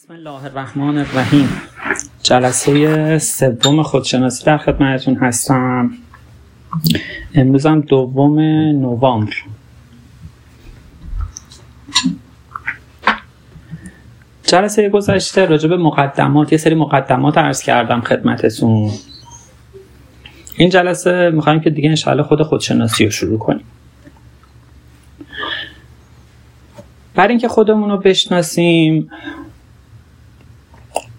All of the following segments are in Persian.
بسم الله الرحمن الرحیم. جلسه سوم خودشناسی در خدمتتون هستم. امروز هم دوم نوامبر. جلسه گذشته راجع به مقدمات یه سری مقدمات عرض کردم خدمتتون. این جلسه می‌خوایم که دیگه انشاءالله خود خودشناسی رو شروع کنیم. برای اینکه خودمون رو بشناسیم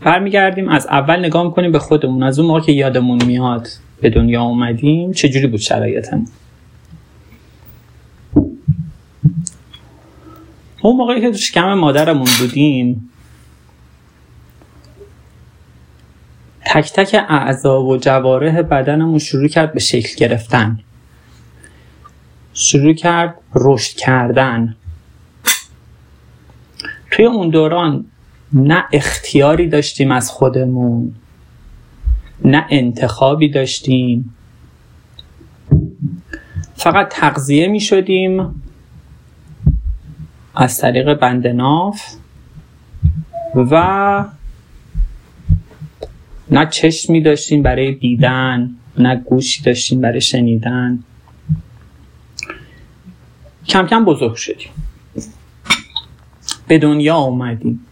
برمیگردیم از اول نگاه می‌کنیم به خودمون. از اون موقع که یادمون میاد به دنیا اومدیم چجوری بود شرایطمون؟ اون موقعی که تو شکم مادرمون بودیم تک تک اعضا و جواره بدنمون شروع کرد به شکل گرفتن. شروع کرد رشد کردن. توی اون دوران نه اختیاری داشتیم از خودمون نه انتخابی داشتیم. فقط تغذیه می شدیم از طریق بند ناف و نه چشمی داشتیم برای دیدن نه گوشی داشتیم برای شنیدن. کم کم بزرگ شدیم. به دنیا اومدیم.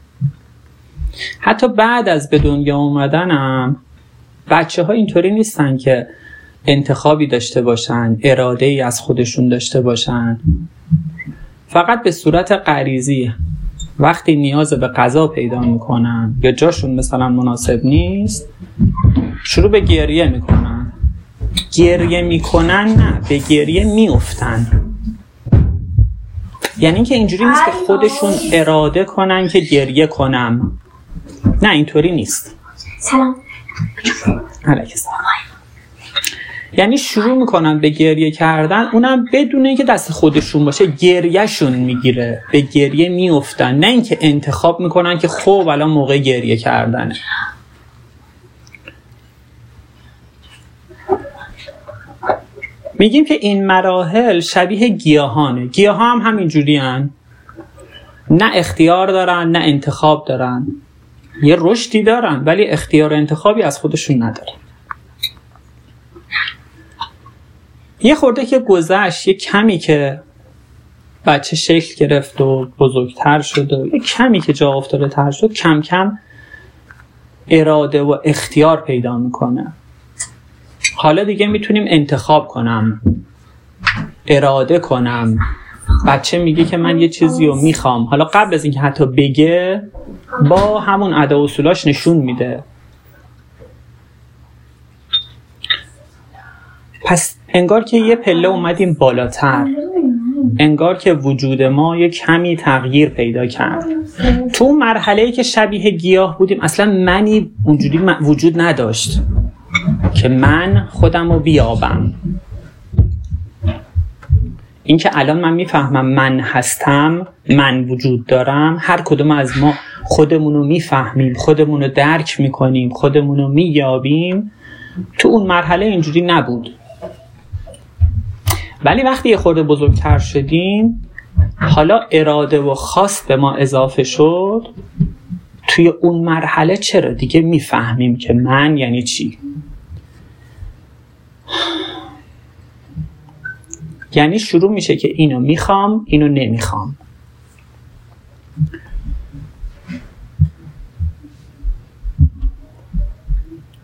حتی بعد از به دنیا اومدنم بچه ها اینطوری نیستن که انتخابی داشته باشن اراده ای از خودشون داشته باشن. فقط به صورت غریزی وقتی نیاز به غذا پیدا می‌کنن یا جاشون مثلا مناسب نیست شروع به گریه می‌کنن. گریه می‌کنن نه به گریه میافتن. یعنی اینکه اینجوری نیست که خودشون اراده کنن که گریه کنم. نه اینطوری نیست. سلام. علیک سلام. یعنی شروع می‌کنن به گریه کردن اونم بدون اینکه دست خودشون باشه گریهشون می‌گیره به گریه میفتن نه اینکه انتخاب می‌کنن که خب الان موقع گریه کردنه. میگیم که این مراحل شبیه گیاهانه. گیاه هم همینجوری هن. نه اختیار دارن نه انتخاب دارن. یه رشدی دارن ولی اختیار انتخابی از خودشون ندارن. یه خورده که گذشت یه کمی که بچه شکل گرفت و بزرگتر شد و یه کمی که جا افتاده تر شد کم کم اراده و اختیار پیدا می‌کنه. حالا دیگه می‌تونیم انتخاب کنم اراده کنم. بچه میگه که من یه چیزی رو می‌خوام. حالا قبل از اینکه حتی بگه با همون ادا اصولاش نشون میده. پس انگار که یه پله اومدیم بالاتر. انگار که وجود ما یه کمی تغییر پیدا کرد. تو مرحله که شبیه گیاه بودیم اصلا منی اونجوری وجود نداشت که من خودم رو بیابم. اینکه الان من می‌فهمم من هستم من وجود دارم هر کدوم از ما خودمون رو می‌فهمیم خودمون رو درک می‌کنیم خودمون رو مییابیم. تو اون مرحله اینجوری نبود. ولی وقتی یه خورده بزرگتر شدیم حالا اراده و خواست به ما اضافه شد. توی اون مرحله چرا؟ دیگه می‌فهمیم که من یعنی چی. یعنی شروع میشه که اینو می‌خوام اینو نمی‌خوام.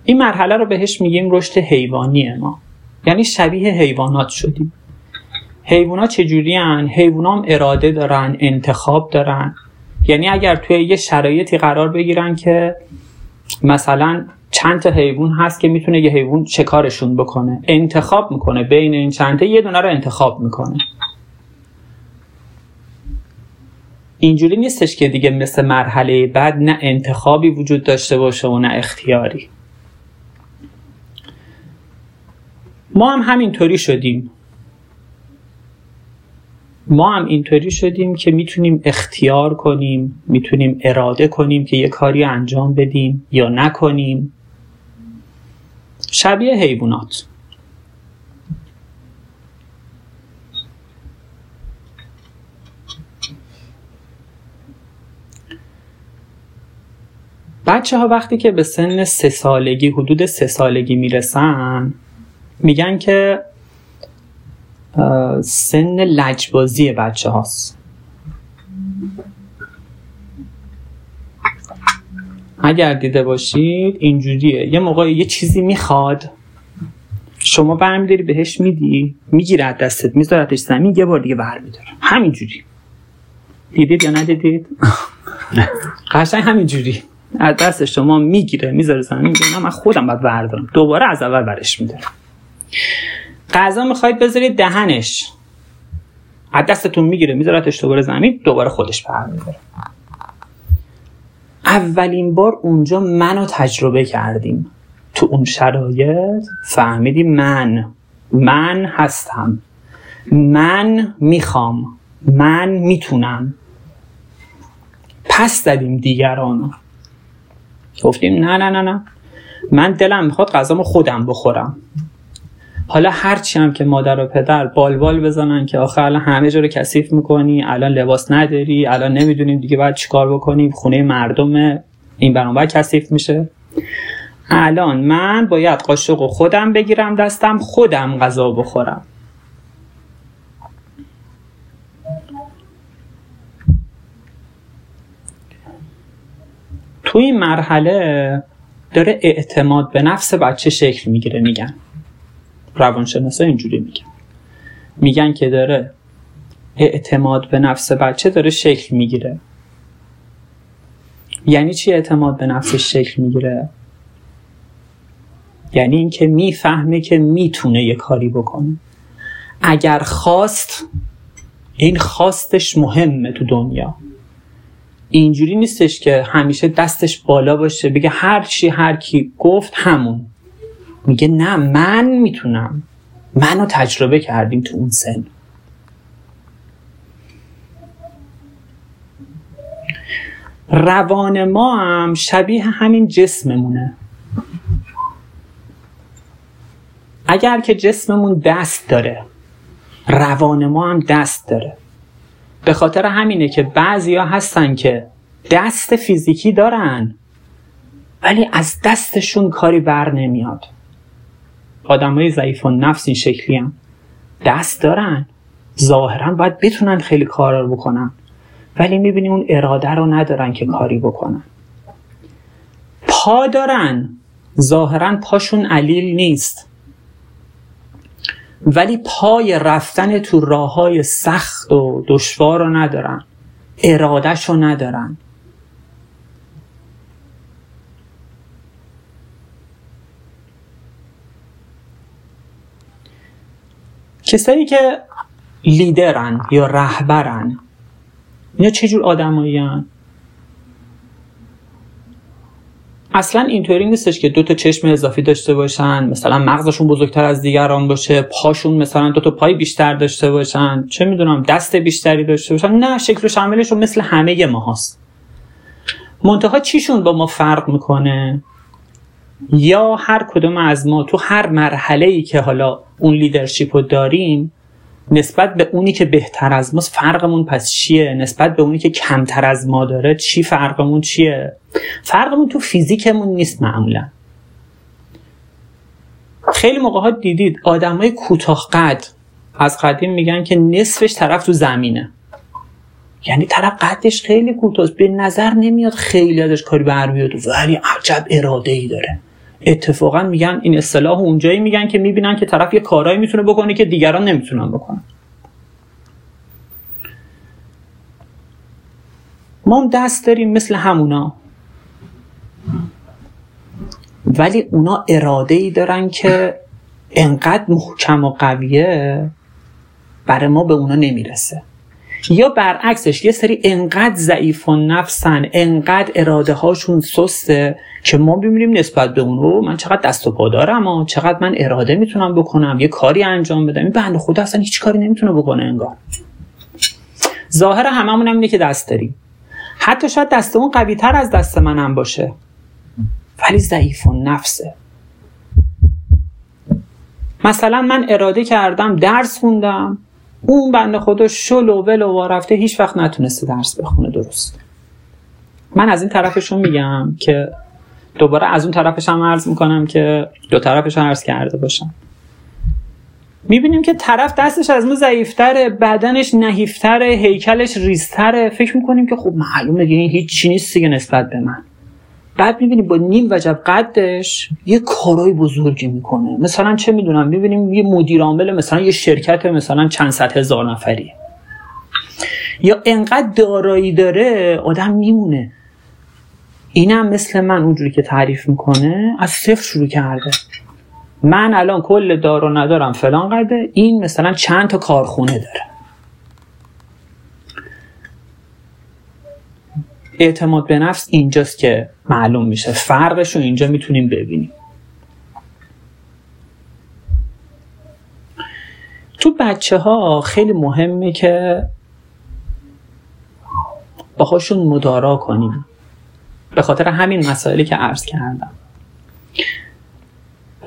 این مرحله رو بهش میگیم رشد حیوانی ما. یعنی شبیه حیوانات شدیم. حیوانات چجوری هن؟ حیوانات اراده دارن انتخاب دارن. یعنی اگر توی یه شرایطی قرار بگیرن که مثلا چند تا حیوان هست که می‌تونه یه حیوان شکارشون بکنه؟ انتخاب می‌کنه. بین این چند تا یه دونه رو انتخاب می‌کنه. اینجوری نیستش که دیگه مثل مرحله بعد نه انتخابی وجود داشته باشه و نه اختیاری. ما هم همینطوری شدیم. ما هم اینطوری شدیم که می‌تونیم اختیار کنیم می‌تونیم اراده کنیم که یه کاری انجام بدیم یا نکنیم. شبیه حیوانات. بچه ها وقتی که به سن سه سالگی حدود سه سالگی می‌رسن میگن که سن لجبازی بچه هاست اگر دیده باشید اینجوریه. یه موقع یه چیزی می‌خواد شما برمیداری بهش میدی می‌گیره دستت میذارتش زمین یه بار دیگه برمیداره. همینجوری. دیدید یا ندیدید؟ قشنگ همینجوری. از دست شما می‌گیره می‌ذاره زمین. میگه من خودم باید بردارم. دوباره از اول برش میداره. غذا می‌خواید بذارید دهنش. از دستتون می‌گیره میذارتش دوباره زمین دوباره خودش برمیداره. اولین بار اونجا منو تجربه کردیم. تو اون شرایط فهمیدیم من من هستم. من می‌خوام. من می‌تونم. پس دادیم دیگران. گفتیم نه نه نه نه. من دلم می‌خواد غذامو خودم بخورم. حالا هرچی هم که مادر و پدر بالبال بزنن که آخه الان همه جا رو کثیف می‌کنی الان لباس نداری الان نمی‌دونیم دیگه باید چیکار بکنیم خونه مردم این برانور کثیف میشه. الان من باید قاشق و خودم بگیرم دستم خودم غذا بخورم. تو این مرحله داره اعتماد به نفس بچه شکل می‌گیره میگن. روانشناسا اینجوری میگن. میگن که داره اعتماد به نفس بچه داره شکل می‌گیره. یعنی چی اعتماد به نفسش شکل می‌گیره؟ یعنی اینکه می‌فهمه که می‌تونه یه کاری بکنه. اگر خواست این خواستش مهمه تو دنیا. اینجوری نیستش که همیشه دستش بالا باشه بگه هر چی هر کی گفت همون. میگه نه من می‌تونم. منو تجربه کردیم تو اون سن. روان ما هم شبیه همین جسممونه. اگر که جسممون دست داره روان ما هم دست داره. به خاطر همینه که بعضیا هستن که دست فیزیکی دارن ولی از دستشون کاری بر نمیاد. آدم های ضعیف و نفس این شکلی هم. دست دارن. ظاهرا باید بتونن خیلی کار رو بکنن. ولی می‌بینی اون اراده رو ندارن که کاری بکنن. پا دارن. ظاهرا پاشون علیل نیست. ولی پای رفتن تو راه های سخت و دشوار رو ندارن. ارادش رو ندارن. کسایی که لیدرن یا رهبرن اینا چجور آدمایی هن؟ اصلا اینطوری نیستش که دو تا چشم اضافی داشته باشن مثلا مغزشون بزرگتر از دیگران باشه پاشون مثلا دو تا پای بیشتر داشته باشن چه می‌دونم دست بیشتری داشته باشن. نه شکل و شملشون مثل همه ما هست منتها چیشون با ما فرق می‌کنه؟ یا هر کدوم از ما تو هر مرحله ای که حالا اون leadership رو داریم نسبت به اونی که بهتر از ماست فرقمون پس چیه؟ نسبت به اونی که کمتر از ما داره چی فرقمون چیه؟ فرقمون تو فیزیکمون نیست معمولا. خیلی موقع ها دیدید آدمای کوتاه قد از قدیم میگن که نصفش طرف تو زمینه. یعنی طرف قدش خیلی کوتاه به نظر نمیاد خیلی ازش کاری بر بیاد. ولی عجب اراده ای داره. اتفاقا میگن این اصطلاح اونجایی میگن که می‌بینن که طرف یه کارایی می‌تونه بکنه که دیگران نمی‌تونن بکنن. ما هم دست داریم مثل همونا. ولی اونا اراده ای دارن که انقدر محکم و قویه برای ما به اونا نمی‌رسه. یا برعکسش یه سری انقدر ضعیف و نفسن انقدر اراده هاشون سسته که ما ببینیم نسبت به اونو من چقدر دست و پا دارم و چقدر من اراده می‌تونم بکنم یه کاری انجام بدم. این بنده خدا اصلا هیچ کاری نمی‌تونه بکنه انگار. ظاهر هممون هم اینه که دست داریم. حتی شاید دست اون قوی تر از دست منم باشه. ولی ضعیف و نفسه. مثلا من اراده کردم درس خوندم. اون بنده خدا شل و ول و وارفته هیچ وقت نتونسته درس بخونه درست. من از این طرفشون میگم که دوباره از اون طرفش هم عرض می‌کنم که دو طرفش عرض کرده باشم. می‌بینیم که طرف دستش از ما ضعیفتره بدنش نحیفتره هیکلش ریزتره. فکر می‌کنیم که خب معلومه دیگه هیچ چی نیست دیگه نسبت به من. بعد می‌بینیم با نیم وجب قدش یه کارای بزرگی می‌کنه. مثلا چه می‌دونم می‌بینیم یه مدیر عامل مثلا یه شرکت مثلا چند صد هزار نفری. یا انقدر دارایی داره آدم میمونه. اینم مثل من اونجوری که تعریف می‌کنه از صفر شروع کرده. من الان کل دارو ندارم فلان قده این مثلا چند تا کارخونه داره. اعتماد به نفس اینجاست که معلوم میشه. فرقش رو اینجا می‌تونیم ببینیم. تو بچه ها خیلی مهمه که باهاشون مدارا کنیم. به خاطر همین مسائلی که عرض کردم.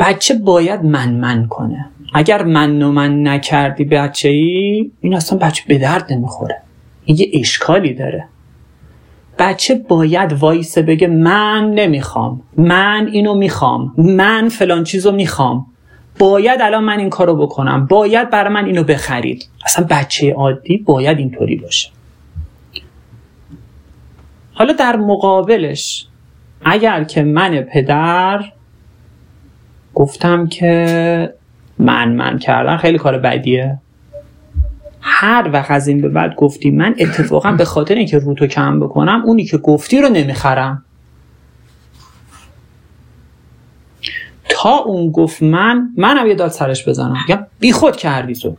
بچه باید من من کنه. اگر من و من نکردی بچه ای این اصلا بچه به درد نمی‌خوره. این یه اشکالی داره. بچه باید وایسه بگه من نمی‌خوام من اینو می‌خوام من فلان چیزو می‌خوام. باید الان من این کارو بکنم باید برای من اینو بخرید. اصلا بچه عادی باید اینطوری باشه. حالا در مقابلش اگر که من پدر گفتم که من من کردن خیلی کار بدیه. هر وقت از این به بعد گفتی من اتفاقا به خاطر اینکه روتو کم بکنم اونی که گفتی رو نمی‌خرم. تا اون گفت من منم یه داد سرش بزنم. یا بی خود کردی تو.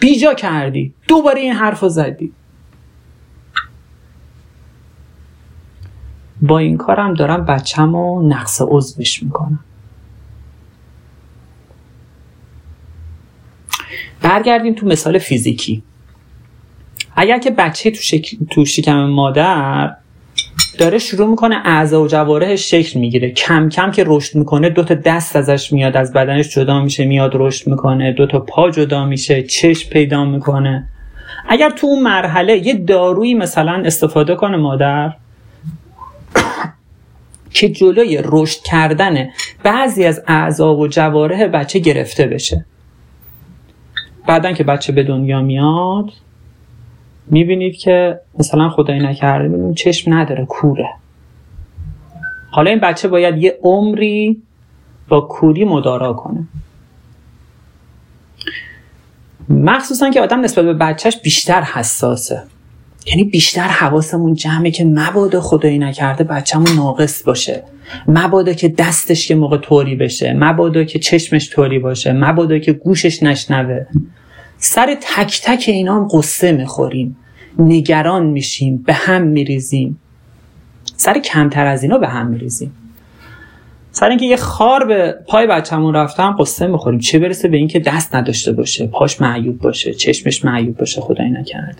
بیجا کردی. دوباره این حرف رو زدی. با این کارم دارم بچم رو نقص عضوش می‌کنم. برگردیم تو مثال فیزیکی. اگر که بچه تو, شک... تو شکم مادر داره شروع می‌کنه اعضا و جوارحش شکل می‌گیره. کم کم که رشد می‌کنه دو تا دست ازش میاد از بدنش جدا میشه میاد رشد می‌کنه دو تا پا جدا میشه چشم پیدا می‌کنه. اگر تو اون مرحله یه دارویی مثلا استفاده کنه مادر که جلوی رشد کردن بعضی از اعضا و جوارح بچه گرفته بشه. بعدا که بچه به دنیا میاد می‌بینید که مثلا خدایی نکرده ببینید چشم نداره کوره. حالا این بچه باید یه عمری با کوری مدارا کنه. مخصوصا که آدم نسبت به بچهش بیشتر حساسه. یعنی بیشتر حواسمون جمعه که مبادا خدایی نکرده بچهمون ناقص باشه. مبادا که دستش یه موقع طوری بشه. مبادا که چشمش طوری باشه. مبادا که گوشش نشنوه. سر تک تک اینا هم قصه می‌خوریم. نگران میشیم. به هم میریزیم. سر کمتر از اینا به هم میریزیم. سر اینکه یه خار به پای بچه‌مون رفتم قصه می‌خوریم. چه برسه به اینکه دست نداشته باشه. پاش معیوب باشه. چشمش معیوب باشه. خدایی نکرده.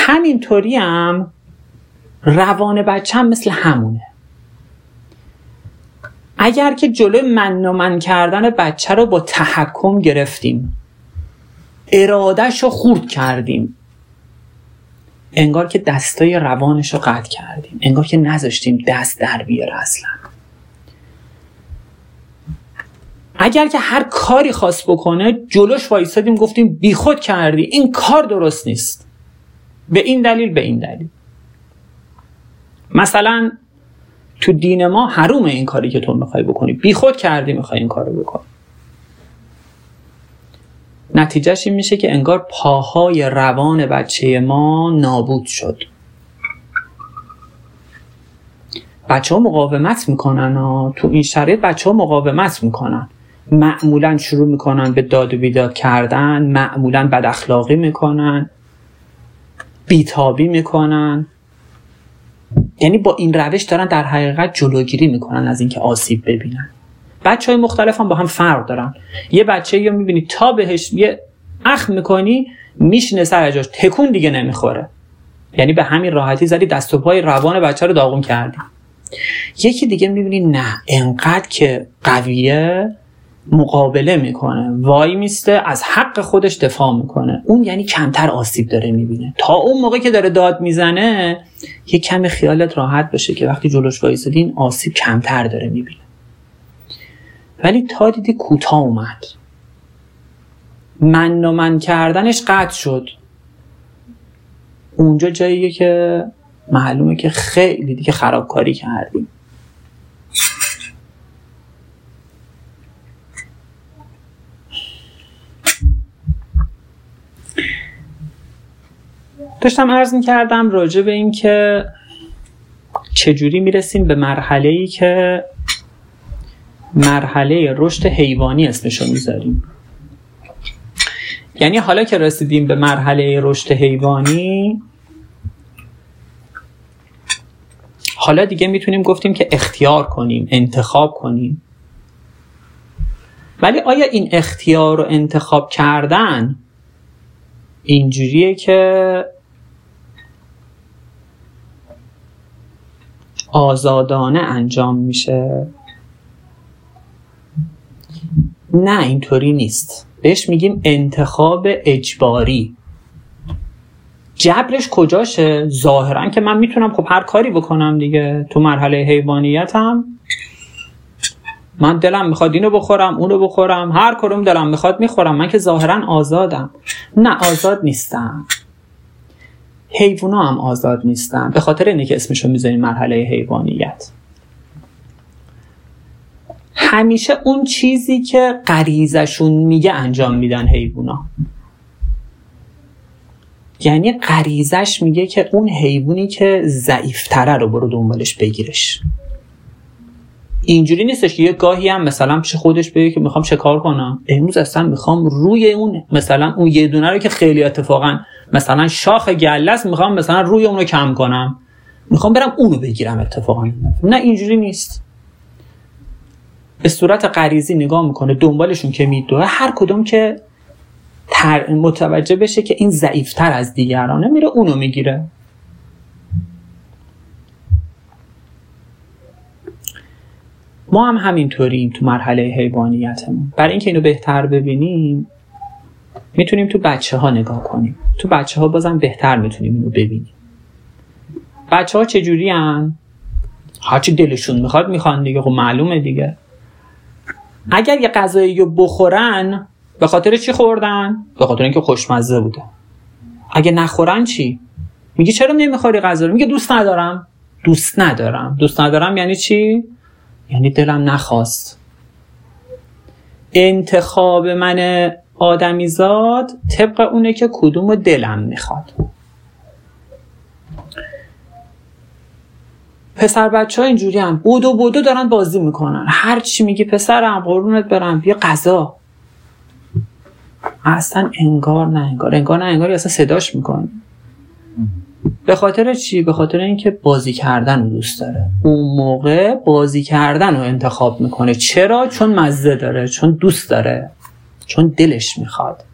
همینطوری هم روان بچه هم مثل همونه. اگر که جلو من و من کردن بچه رو با تحکم گرفتیم ارادش رو خورد کردیم. انگار که دستای روانش رو قطع کردیم. انگار که نذاشتیم دست در بیاره اصلا. اگر که هر کاری خواست بکنه جلوش وایستادیم گفتیم بیخود کردی. این کار درست نیست. به این دلیل به این دلیل. مثلا تو دین ما حرومه این کاری که تو می‌خوای بکنی. بی خود کردی می‌خوای این کارو بکنی. نتیجهش این میشه که انگار پاهای روان بچه ما نابود شد. بچه ها مقاومت می‌کنن و تو این شرایط بچه ها مقاومت می‌کنن. معمولا شروع می‌کنن به داد و بیداد کردن معمولا بد اخلاقی می‌کنن. بیتابی می‌کنن. یعنی با این روش دارن در حقیقت جلوگیری می‌کنن از اینکه آسیب ببینن. بچه های مختلف هم با هم فرق دارن. یه بچه یا می‌بینی تا بهش یه اخ می‌کنی میشینه سر جاش تکون دیگه نمی‌خوره. یعنی به همین راحتی زدی دست و پای روان بچه رو داغون کردی. یکی دیگه می‌بینی نه انقدر که قویه مقابله می‌کنه. وای میسته از حق خودش دفاع می‌کنه. اون یعنی کمتر آسیب داره می‌بینه. تا اون موقع که داره داد می‌زنه یه کمی خیالت راحت بشه که وقتی جلوش وایسادی این آسیب کمتر داره می‌بینه. ولی تا دیدی کوتاه اومد. من و من کردنش قطع شد. اونجا جاییه که معلومه که خیلی دیگه خرابکاری کردیم. داشتم عرض کردم راجع به این که چجوری می‌رسیم به مرحله ای که مرحله رشد حیوانی اسمشو می‌ذاریم. یعنی حالا که رسیدیم به مرحله رشد حیوانی حالا دیگه می‌تونیم گفتیم که اختیار کنیم انتخاب کنیم. ولی آیا این اختیار رو انتخاب کردن اینجوریه که آزادانه انجام میشه. نه اینطوری نیست. بهش میگیم انتخاب اجباری. جبرش کجاشه؟ ظاهرا که من می‌تونم خب هر کاری بکنم دیگه. تو مرحله حیوانیتم. من دلم می‌خواد اینو بخورم اونو بخورم. هر کدوم دلم می‌خواد می‌خورم. من که ظاهرا آزادم. نه آزاد نیستم. حیوانا هم آزاد نیستن. به خاطر اینه که اسمشو می‌ذاریم مرحله حیوانیت. همیشه اون چیزی که غریزشون میگه انجام میدن حیوونا. یعنی غریزش میگه که اون حیوانی که ضعیفتره رو برو دنبالش بگیرش. اینجوری نیستش که یه گاهی هم مثلا پیش خودش بگه که می‌خوام شکار کنم. امروز اصلا می‌خوام روی اون مثلا اون یه دونه رو که خیلی اتفاقا مثلا شاخ گله است می‌خوام مثلا روی اون رو کم کنم. می‌خوام برم اونو بگیرم اتفاقا. نه اینجوری نیست. به صورت غریزی نگاه می‌کنه دنبالشون که میدوه. هر کدوم که متوجه بشه که این ضعیفتر از دیگرانه میره اونو می‌گیره. ما هم همینطوریم تو مرحله حیوانیتمون. برای اینکه اینو بهتر ببینیم می‌تونیم تو بچه ها نگاه کنیم تو بچه ها بازم بهتر می‌تونیم اینو ببینیم بچه ها چجوری هن؟ هرچی دلشون می‌خواد می‌خوان دیگه خب معلومه دیگه اگر یه غذایی رو بخورن به خاطر چی خوردن؟ به خاطر اینکه خوشمزه بوده اگه نخورن چی؟ میگه چرا نمی‌خوری غذا رو؟ میگه دوست ندارم دوست ندارم دوست ندارم یعنی چی؟ یعنی دلم نخواست انتخاب من آدمیزاد طبق اونه که کدوم دلم می‌خواد. پسر بچه ها اینجوری هم بودو بودو دارن بازی می‌کنن. هر چی میگی پسرم قرونت برم بیا غذا. اصلا انگار نه انگار انگار نه انگار اصلا صداش می‌کنه. به خاطر چی؟ به خاطر اینکه بازی کردن رو دوست داره. اون موقع بازی کردن رو انتخاب می‌کنه. چرا؟ چون مزه داره چون دوست داره. چون دلش می‌خواد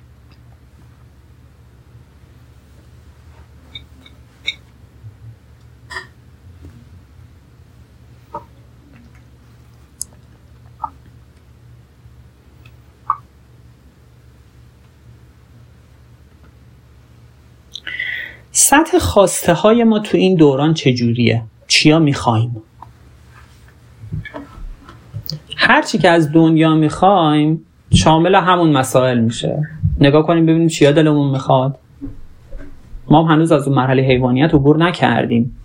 سطح خواسته های ما تو این دوران چجوریه؟ چیا می‌خوایم؟ هرچی که از دنیا می‌خوایم شامل همون مسائل میشه. نگاه کنیم ببینیم چیا دلمون می‌خواد. ما هنوز از اون مرحله حیوانیت عبور نکردیم.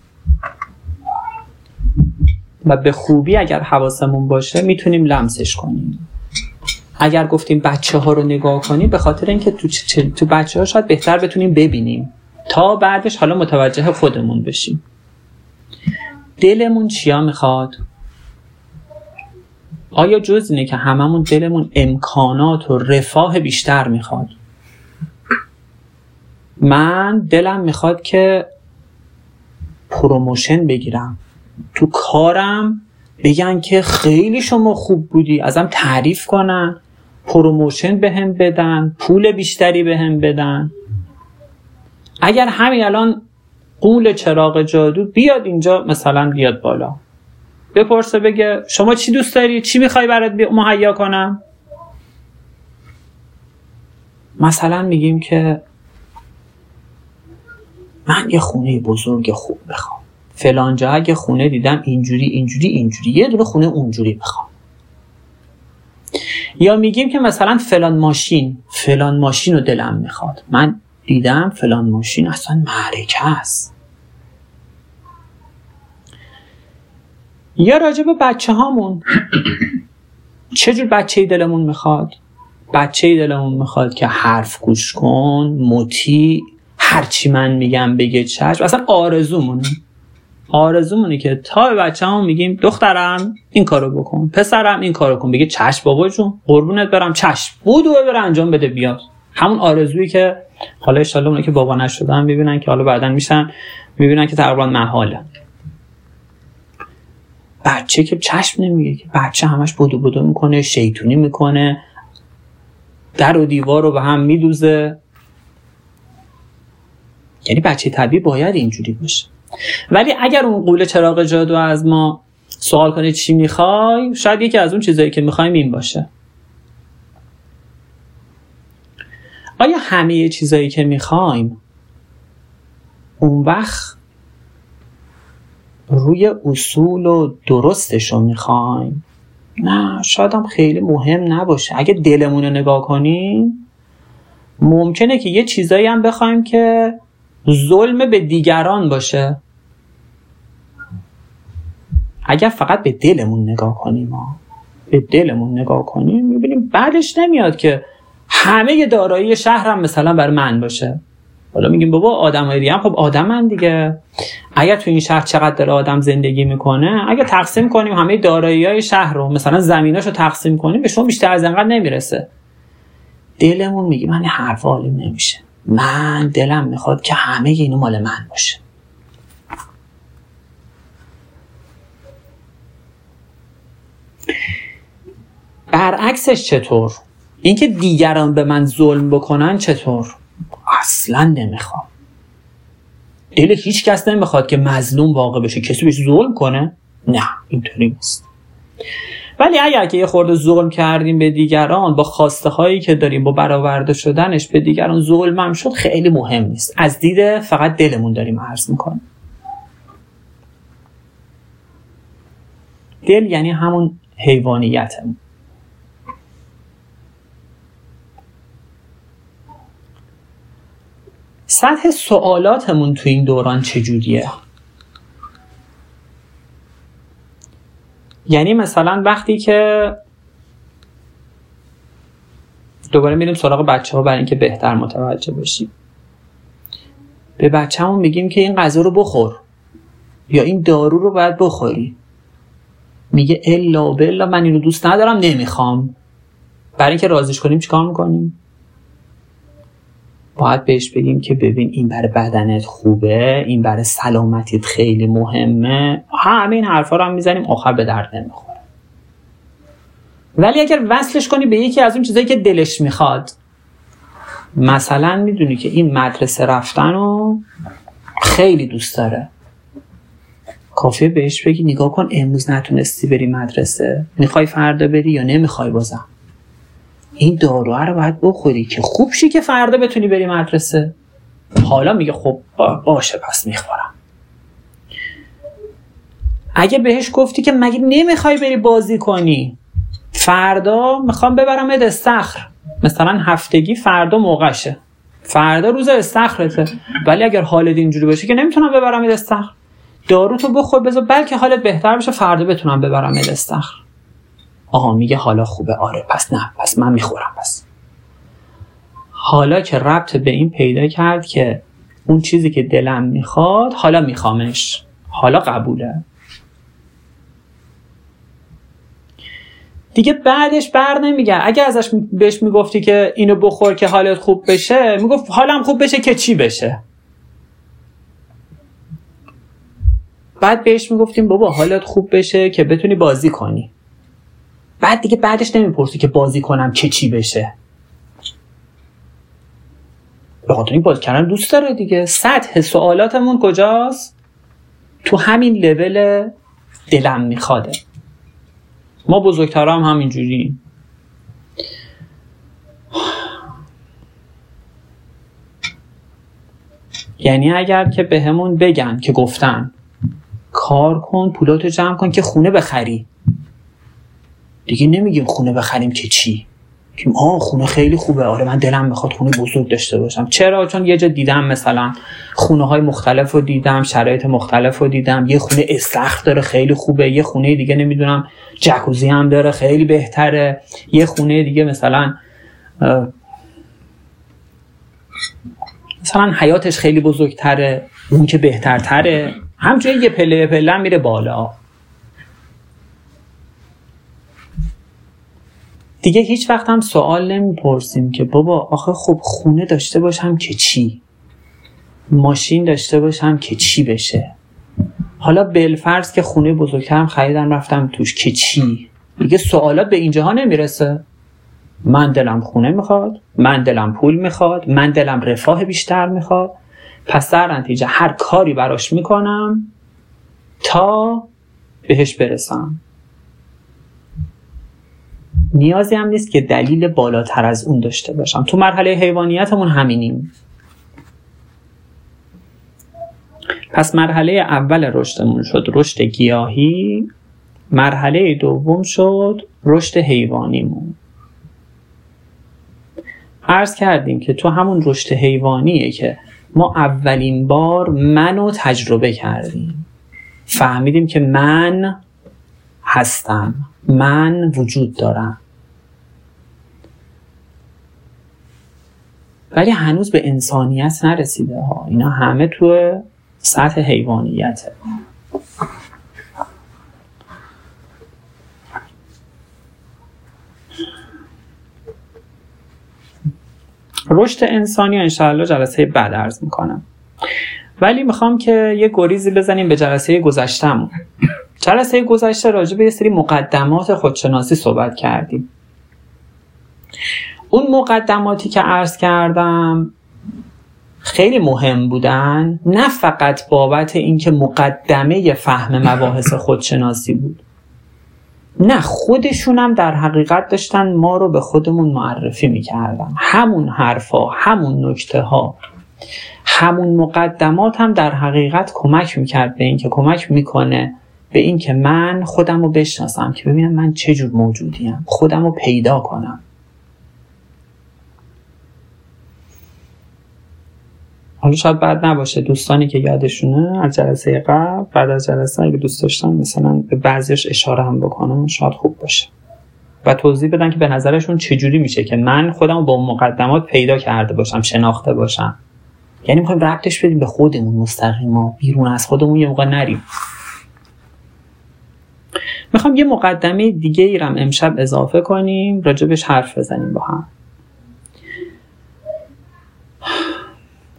و به خوبی اگر حواسمون باشه می‌تونیم لمسش کنیم. اگر گفتیم بچه ها رو نگاه کنیم به خاطر اینکه تو, تو بچه ها شاید بهتر بتونیم ببینیم. تا بعدش حالا متوجه خودمون بشیم. دلمون چیا می‌خواد؟ آیا جز اینه که هممون دلمون امکانات و رفاه بیشتر می‌خواد؟ من دلم می‌خواد که promotion بگیرم. تو کارم بگن که خیلی شما خوب بودی ازم تعریف کنن promotion بهم بدن پول بیشتری بهم بدن. اگر همین الان قول چراغ جادو بیاد اینجا مثلا بیاد بالا. بپرسه بگه شما چی دوست داری؟ چی می‌خوای برات مهیا کنم؟ مثلا میگیم که من یه خونه بزرگ خوب می‌خوام. فلان جا اگه خونه دیدم اینجوری اینجوری اینجوری. یه دونه خونه اونجوری می‌خوام. یا میگیم که مثلا فلان ماشین فلان ماشین رو دلم می‌خواد. من دیدم فلان ماشین اصلا معرکه است. یا راجع به بچه هامون چجور بچه دلمون می‌خواد؟ بچه دلمون می‌خواد که حرف گوش کن مطیع هرچی من میگم بگه چشم. اصلا آرزومونه. آرزومونه که تا به بچه هم میگیم دخترم این کارو بکن. پسرم این کارو کن. بگه چشم بابا جون قربونت برم. چشم بودو بره انجام بده بیاد. همون آرزویی که حالا اونه که بابا نشدن می‌بینن که حالا بعدا میشن می‌بینن که تقریبا محاله. بچه که چشم نمیگه که بچه همش بودو بودو می‌کنه شیطونی می‌کنه. در و دیوار رو به هم میدوزه. یعنی بچه طبیعی باید اینجوری باشه. ولی اگر اون قول چراغ جادو از ما سوال کنه چی می‌خوای شاید یکی از اون چیزایی که می‌خوایم این باشه. آیا همه چیزایی که می‌خوایم اون وقت روی اصول و درستش رو می‌خوایم. نه شاید هم خیلی مهم نباشه. اگه دلمون رو نگاه کنیم ممکنه که یه چیزایی هم بخوایم که ظلم به دیگران باشه. اگر فقط به دلمون نگاه کنیم به دلمون نگاه کنیم می‌بینیم بعدش نمیاد که همه دارایی شهرم مثلا بر من باشه. حالا میگیم بابا آدم دیگه هم خب آدمن دیگه. اگر تو این شهر چقدر داره آدم زندگی می‌کنه اگر تقسیم کنیم همه دارایی های شهر رو مثلا زمیناشو تقسیم کنیم به شما بیشتر از انقدر نمی‌رسه. دلمون میگه من حرف عالم نمیشه. من دلم می‌خواد که همه اینو مال من باشه. برعکسش چطور؟ اینکه دیگران به من ظلم بکنن چطور؟ اصلا نمی‌خوام. دل هیچ کس نمی‌خواد که مظلوم واقع بشه. کسی بهش ظلم کنه؟ نه اینطوری نیست. ولی اگر که یه خورده ظلم کردیم به دیگران با خواسته هایی که داریم با برآورده شدنش به دیگران ظلمم شد خیلی مهم نیست. از دید فقط دلمون داریم عرض می‌کنیم. دل یعنی همون حیوانیتمون. سطح سوالاتمون تو این دوران چجوریه؟ یعنی مثلا وقتی که دوباره میریم سراغ بچه ها برای اینکه بهتر متوجه بشیم. به بچه همون میگیم که این غذا رو بخور یا این دارو رو باید بخوری. میگه الا بلا من اینو دوست ندارم نمی‌خوام. برای اینکه رازیش کنیم چیکار می‌کنیم؟ باید بهش بگیم که ببین این برای بدنت خوبه این برای سلامتیت خیلی مهمه. همه این حرفا رو هم می‌زنیم آخر به درد نمی‌خوره. ولی اگر وصلش کنی به یکی از اون چیزایی که دلش می‌خواد. مثلا می‌دونی که این مدرسه رفتن رو خیلی دوست داره. کافیه بهش بگی نگاه کن امروز نتونستی بری مدرسه. می‌خوای فردا بری یا نمی‌خوای بازم؟ این داروها رو باید بخوری که خوب شی که فردا بتونی بری مدرسه. حالا میگه خب باشه پس می‌خورم. اگه بهش گفتی که مگه نمی‌خوای بری بازی کنی؟ فردا می‌خوام ببرم استخر مثلا هفتگی فردا موقعشه. فردا روز استخرته ولی اگر حالت اینجوری باشه که نمی‌تونم ببرم استخر دارو تو بخور بذار بلکه حالت بهتر بشه فردا بتونم ببرم استخر آقا میگه حالا خوبه. آره پس نه پس من می‌خورم پس. حالا که ربط به این پیدا کرد که اون چیزی که دلم می‌خواد حالا میخوامش. حالا قبوله. دیگه بعدش بر نمیگه اگه ازش بهش می‌گفتی که اینو بخور که حالت خوب بشه می‌گفت حالم خوب بشه که چی بشه؟ بعد بهش می‌گفتیم بابا حالت خوب بشه که بتونی بازی کنی. بعد دیگه بعدش نمی‌پرسی که بازی کنم چه چی بشه. به خاطر این بازی کردن دوست داره دیگه. سطح سوالاتمون کجاست؟ تو همین لول دلم میخواده ما بزرگترا هم همینجوری. یعنی اگر که بهمون به بگن که گفتن کار کن پولاتو جمع کن که خونه بخری. دیگه نمیگیم خونه بخریم که چی؟ که آه خونه خیلی خوبه. آره من دلم می‌خواد خونه بزرگ داشته باشم. چرا؟ چون یه جا دیدم مثلا خونه های مختلف رو دیدم شرایط مختلف رو دیدم. یه خونه استخر داره خیلی خوبه. یه خونه دیگه نمی‌دونم جکوزی هم داره خیلی بهتره. یه خونه دیگه مثلا مثلا حیاتش خیلی بزرگتره. اون که بهترتره. همچنین یه پله پله میره بالا. دیگه هیچ وقت هم سوال نمی‌پرسیم که بابا آخه خب خونه داشته باشم که چی؟ ماشین داشته باشم که چی بشه؟ حالا بلفرض که خونه بزرگترم خریدم رفتم توش که چی؟ دیگه سوالات به اینجاها نمی‌رسه. من دلم خونه می‌خواد من دلم پول می‌خواد من دلم رفاه بیشتر می‌خواد. پس در نتیجه هر کاری براش می‌کنم تا بهش برسم. نیازی هم نیست که دلیل بالاتر از اون داشته باشم. تو مرحله حیوانیتمون همینیم. پس مرحله اول رشدمون شد. رشد گیاهی. مرحله دوم شد رشد حیوانیمون. عرض کردیم که تو همون رشد حیوانیه که ما اولین بار منو تجربه کردیم. فهمیدیم که من هستم. من وجود دارم. ولی هنوز به انسانیت نرسیده ها. اینا همه تو سطح حیوانیته. رشد انسانی انشاءالله جلسه بعد ارز می‌کنم. ولی می‌خوام که یه گریزی بزنیم به جلسه گذشتم جلسه گذشته راجع به یه سری مقدمات خودشناسی صحبت کردیم. اون مقدماتی که عرض کردم خیلی مهم بودن نه فقط بابت اینکه مقدمه فهم مباحث خودشناسی بود. نه خودشونم در حقیقت داشتن ما رو به خودمون معرفی می‌کردن. همون حرفا همون نکته ها همون مقدمات هم در حقیقت کمک می‌کرد به اینکه کمک می‌کنه به اینکه من خودم رو بشناسم که ببینم من چه جور موجودیم خودم رو پیدا کنم. حالا شاید بعد نباشه. دوستانی که یادشونه از جلسه قبل بعد از جلسه اگه دوست داشتن مثلا به بعضیش اشاره هم بکنن شاید خوب باشه. و توضیح بدن که به نظرشون چجوری میشه که من خودم با مقدمات پیدا کرده باشم شناخته باشم. یعنی می‌خوایم ربطش بدیم به خودمون مستقیما. بیرون از خودمون یه موقع نریم. می‌خوام یه مقدمه دیگه ایرم امشب اضافه کنیم راجبش حرف بزنیم با هم.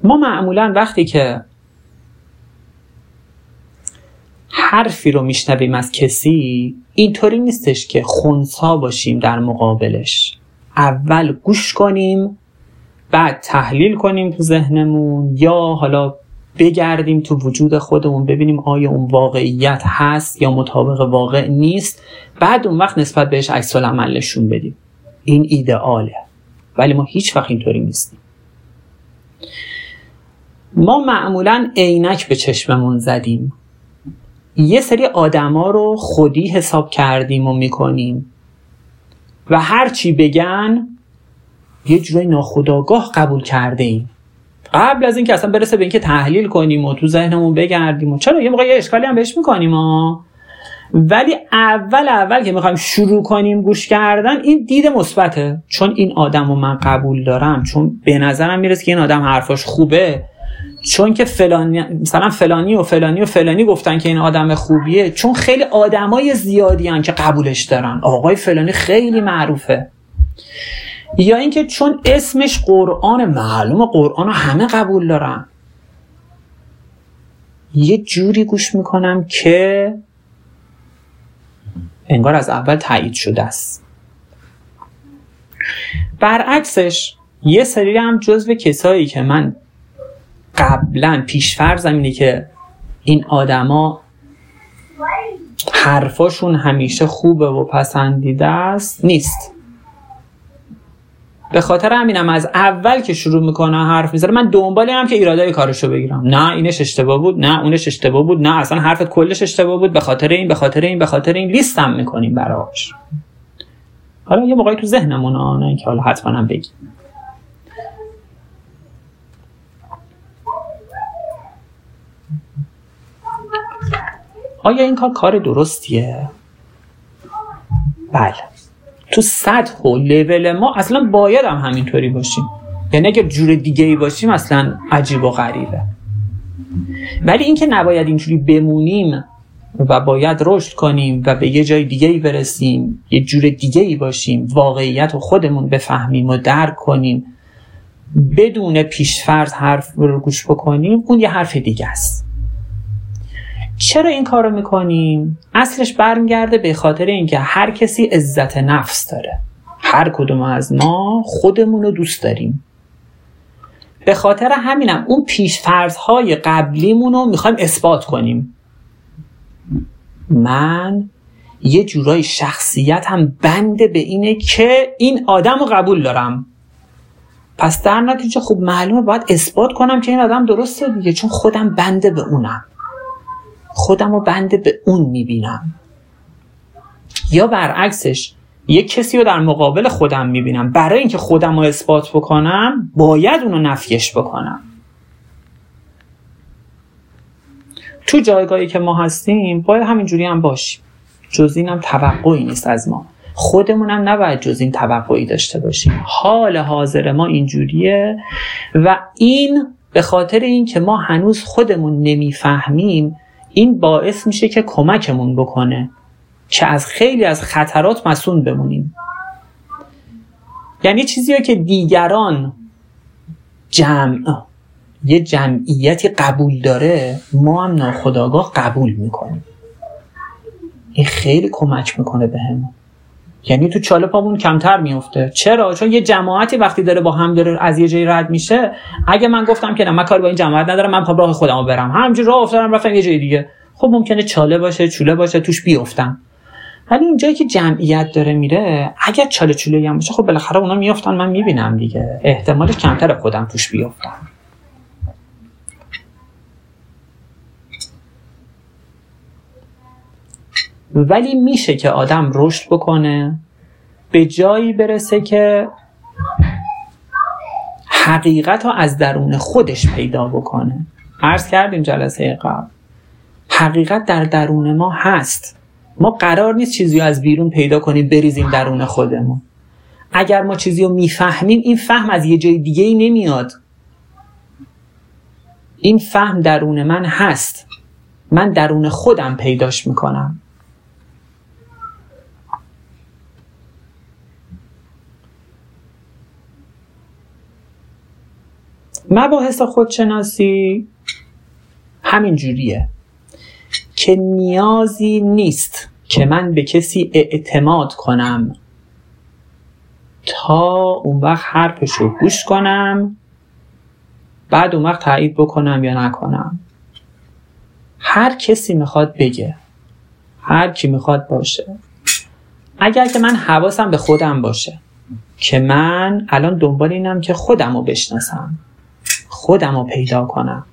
ما معمولا وقتی که حرفی رو میشنویم از کسی اینطوری نیستش که خونسا باشیم در مقابلش. اول گوش کنیم بعد تحلیل کنیم تو ذهنمون یا حالا بگردیم تو وجود خودمون ببینیم آیا اون واقعیت هست یا مطابق واقع نیست. بعد اون وقت نسبت بهش عکس العمل نشون بدیم. این ایدئاله. ولی ما هیچ وقت اینطوری نیستیم. ما معمولا عینک به چشممون زدیم. یه سری آدما رو خودی حساب کردیم و می‌کنیم. و هر چی بگن یه جورای ناخداگاه قبول کرده ایم قبل از اینکه اصلا برسه به اینکه تحلیل کنیم و تو ذهنمون بگردیم و چرا یه موقع یه اشکالی هم بهش می‌کنیم ولی اول اول که می‌خوایم شروع کنیم گوش کردن این دید مثبته. چون این آدم رو من قبول دارم. چون به نظرم می‌رسه که این آدم حرفاش خوبه. چون که فلانی مثلا فلانی و فلانی و فلانی گفتن که این آدم خوبیه چون خیلی آدمای زیادی هن که قبولش دارن. آقای فلانی خیلی معروفه. یا اینکه چون اسمش قرآن معلوم قرآن همه قبول دارن. یه جوری گوش می‌کنم که انگار از اول تایید شده است. برعکسش یه سری هم جزو کسایی که من قبلا پیشفرزم اینه که این آدما حرفاشون همیشه خوبه و پسندیده است نیست. به خاطر همینم از اول که شروع می‌کنه حرف می‌زنه من دنبال هم که ایرادای کارشو بگیرم. نه اینش اشتباه بود نه اونش اشتباه بود نه اصلا حرف کلش اشتباه بود به خاطر این به خاطر این به خاطر این. لیستم می‌کنیم براش. حالا یه موقعی تو ذهنمون نه اینکه حالا حتما هم بگیم. آیا این کار کار درستیه؟ بله. تو سطح و لیول ما اصلا باید هم همینطوری باشیم. یعنی اگر جور دیگه ای باشیم اصلا عجیب و غریبه. ولی اینکه نباید اینجوری بمونیم و باید رشد کنیم و به یه جای دیگه ای برسیم یه جور دیگه ای باشیم واقعیت و خودمون بفهمیم و درک کنیم بدون پیشفرض حرف رو گوش بکنیم اون یه حرف دیگه است. چرا این کارو می‌کنیم؟ اصلش برمیگرده به خاطر اینکه هر کسی عزت نفس داره. هر کدوم از ما خودمون رو دوست داریم. به خاطر همینم اون پیشفرض های قبلیمون رو می‌خوایم اثبات کنیم. من یه جورای شخصیت هم بنده به اینه که این آدم رو قبول دارم. پس در نتیجه خب معلومه باید اثبات کنم که این آدم درسته دیگه چون خودم بنده به اونم. خودم رو بنده به اون می‌بینم. یا برعکسش یک کسی رو در مقابل خودم می‌بینم. برای اینکه خودم رو اثبات بکنم باید اونو نفیش بکنم. تو جایگاهی که ما هستیم باید همینجوری هم باشیم. جز این هم توقعی نیست از ما. خودمون هم نباید جز این توقعی داشته باشیم. حال حاضر ما اینجوریه و این به خاطر اینکه ما هنوز خودمون نمی‌فهمیم این باعث میشه که کمکمون بکنه که از خیلی از خطرات مسون بمونیم. یعنی چیزی که دیگران جمع یه جمعیتی قبول داره ما هم ناخداگاه قبول می‌کنیم. این خیلی کمک می‌کنه بهمون. به یعنی تو چاله پامون کمتر میفته چرا؟ چون یه جماعتی وقتی داره با هم داره از یه جایی رد میشه اگه من گفتم که نه من کاری با این جماعت ندارم من می‌خوام راه خودمو برم. همینجوری راه افتادم رفتم یه جای دیگه. خب ممکنه چاله باشه چوله باشه توش بیفتم. ولی اینجایی که جمعیت داره میره اگر چاله چوله هم باشه خب بالاخره اونا میافتن من می‌بینم دیگه. احتمالش کمتر خودم توش بیفتم. ولی میشه که آدم رشد بکنه به جایی برسه که حقیقت رو از درون خودش پیدا بکنه. عرض کردیم جلسه قبل حقیقت در درون ما هست. ما قرار نیست چیزی از بیرون پیدا کنیم بریزیم درون خودمون. اگر ما چیزی رو می‌فهمیم این فهم از یه جای دیگه ای نمیاد. این فهم درون من هست. من درون خودم پیداش می‌کنم. مباحث خودشناسی همین جوریه که نیازی نیست که من به کسی اعتماد کنم تا اون وقت حرفش رو گوش کنم بعد اون وقت تایید بکنم یا نکنم. هر کسی می‌خواد بگه. هر کی می‌خواد باشه. اگر که من حواسم به خودم باشه که من الان دنبال اینم که خودم رو بشناسم. خودم رو پیدا کنم.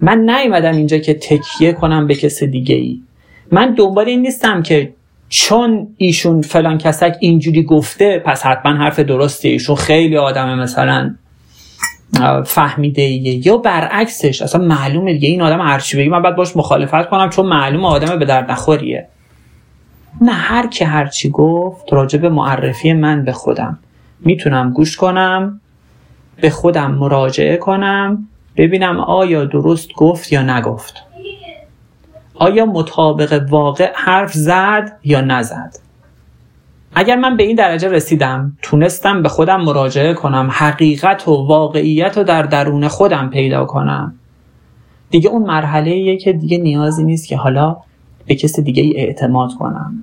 من نیومدم اینجا که تکیه کنم به کس دیگه ای من دنبال این نیستم که چون ایشون فلان کسک اینجوری گفته پس حتما حرف درسته. ایشون خیلی آدم مثلا فهمیده ایه. یا برعکسش اصلا معلومه دیگه. این آدم هرچی بگی من باید باش مخالفت کنم چون معلوم آدم به درد نخوریه. نه هر کی هرچی گفت راجع به معرفی من به خودم. می‌تونم گوش کنم. به خودم مراجعه کنم ببینم آیا درست گفت یا نگفت. آیا مطابق واقع حرف زد یا نزد. اگر من به این درجه رسیدم تونستم به خودم مراجعه کنم حقیقت و واقعیت رو در درون خودم پیدا کنم. دیگه اون مرحله که دیگه نیازی نیست که حالا به کسی دیگه اعتماد کنم.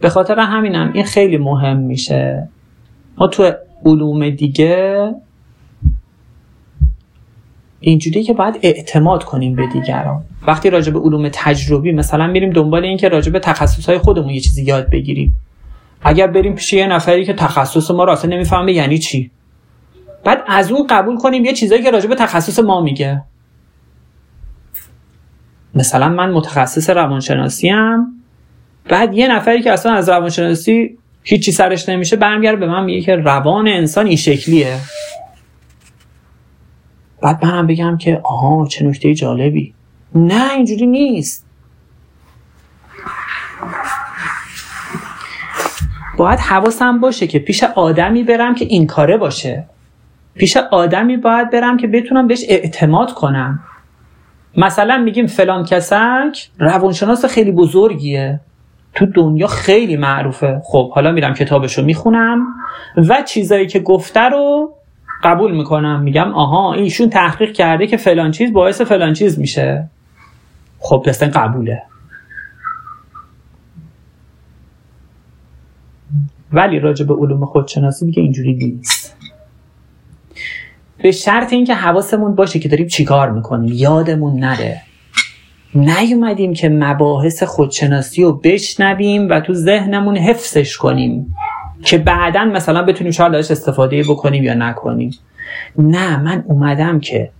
به خاطر همینم این خیلی مهم میشه. ما تو علوم دیگه اینجوری که باید اعتماد کنیم به دیگران. وقتی راجع به علوم تجربی مثلا میریم دنبال این که راجع به تخصص های خودمون یه چیزی یاد بگیریم. اگر بریم پیش یه نفری که تخصص ما اصلا نمی‌فهمه یعنی چی؟ بعد از اون قبول کنیم یه چیزایی که راجع به تخصص ما میگه. مثلا من متخصص روانشناسی هم بعد یه نفری که اصلا از روانشناسی هیچی سرش نمیشه برمیگرده به من میگه که روان انسان این شکلیه. بعد منم بگم که آها چه نکته جالبی. نه اینجوری نیست. باید حواسم باشه که پیش آدمی برم که این کاره باشه. پیش آدمی باید برم که بتونم بهش اعتماد کنم. مثلا میگیم فلان کسک روانشناس خیلی بزرگیه. تو دنیا خیلی معروفه. خب حالا میرم کتابشو می‌خونم و چیزایی که گفته رو قبول می‌کنم. میگم آها ایشون تحقیق کرده که فلان چیز باعث فلان چیز میشه. خب پس قبوله. ولی راجع به علوم خودشناسی دیگه اینجوری نیست. به شرط اینکه حواسمون باشه که داریم چیکار می‌کنیم. یادمون نره. نیومدیم که مباحث خودشناسی رو بشنویم و تو ذهنمون حفظش کنیم. که بعدا مثلا بتونیم شاید ازش استفاده بکنیم یا نکنیم. نه من اومدم که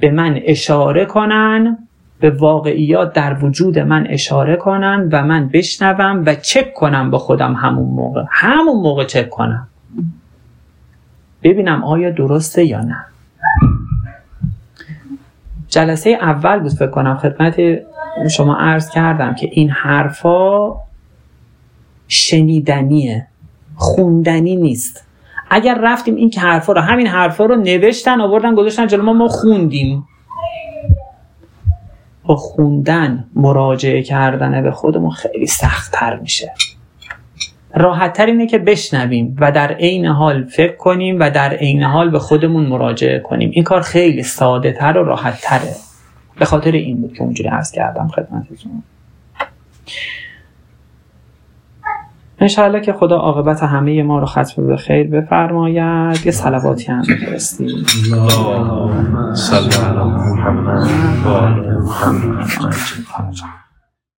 به من اشاره کنن به واقعیات در وجود من اشاره کنن و من بشنوم و چک کنم با خودم همون موقع. همون موقع چک کنم. ببینم آیا درسته یا نه. جلسه اول بود فکر کنم خدمت شما عرض کردم که این حرفا شنیدنیه خوندنی نیست. اگر رفتیم این که حرفا رو همین حرفا رو نوشتن آوردن گذاشتن جلو ما ما خوندیم. با خوندن مراجعه کردن به خودمون خیلی سختتر میشه. راحتتر اینه که بشنویم و در عین حال فکر کنیم و در عین حال به خودمون مراجعه کنیم. این کار خیلی ساده تر و راحت تره به خاطر این بود که اونجوری عرض کردم خدمتتون. انشاءالله که خدا عاقبت همه ما رو ختم به خیر بفرماید. یه صلواتی هم بفرستیم. محمد.